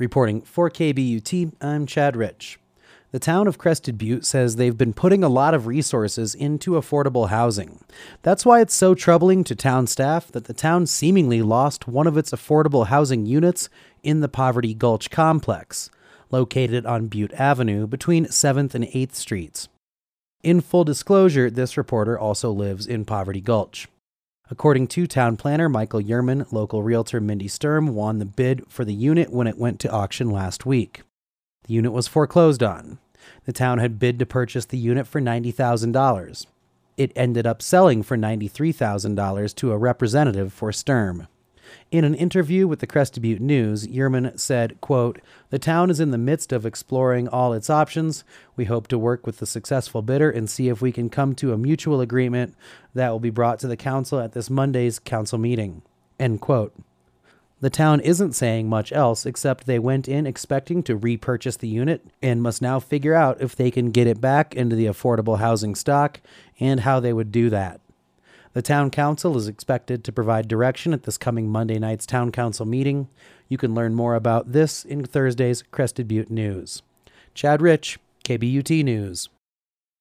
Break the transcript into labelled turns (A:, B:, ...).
A: Reporting for KBUT, I'm Chad Rich. The town of Crested Butte says they've been putting a lot of resources into affordable housing. That's why it's so troubling to town staff that the town seemingly lost one of its affordable housing units in the Poverty Gulch complex, located on Butte Avenue between 7th and 8th Streets. In full disclosure, this reporter also lives in Poverty Gulch. According to town planner Michael Yerman, local realtor Mindy Sturm won the bid for the unit when it went to auction last week. The unit was foreclosed on. The town had bid to purchase the unit for $90,000. It ended up selling for $93,000 to a representative for Sturm. In an interview with the Crested Butte News, Yerman said, quote, The town is in the midst of exploring all its options. We hope to work with the successful bidder and see if we can come to a mutual agreement that will be brought to the council at this Monday's council meeting. End quote. The town isn't saying much else except they went in expecting to repurchase the unit and must now figure out if they can get it back into the affordable housing stock and how they would do that. The town council is expected to provide direction at this coming Monday night's town council meeting. You can learn more about this in Thursday's Crested Butte News. Chad Rich, KBUT News.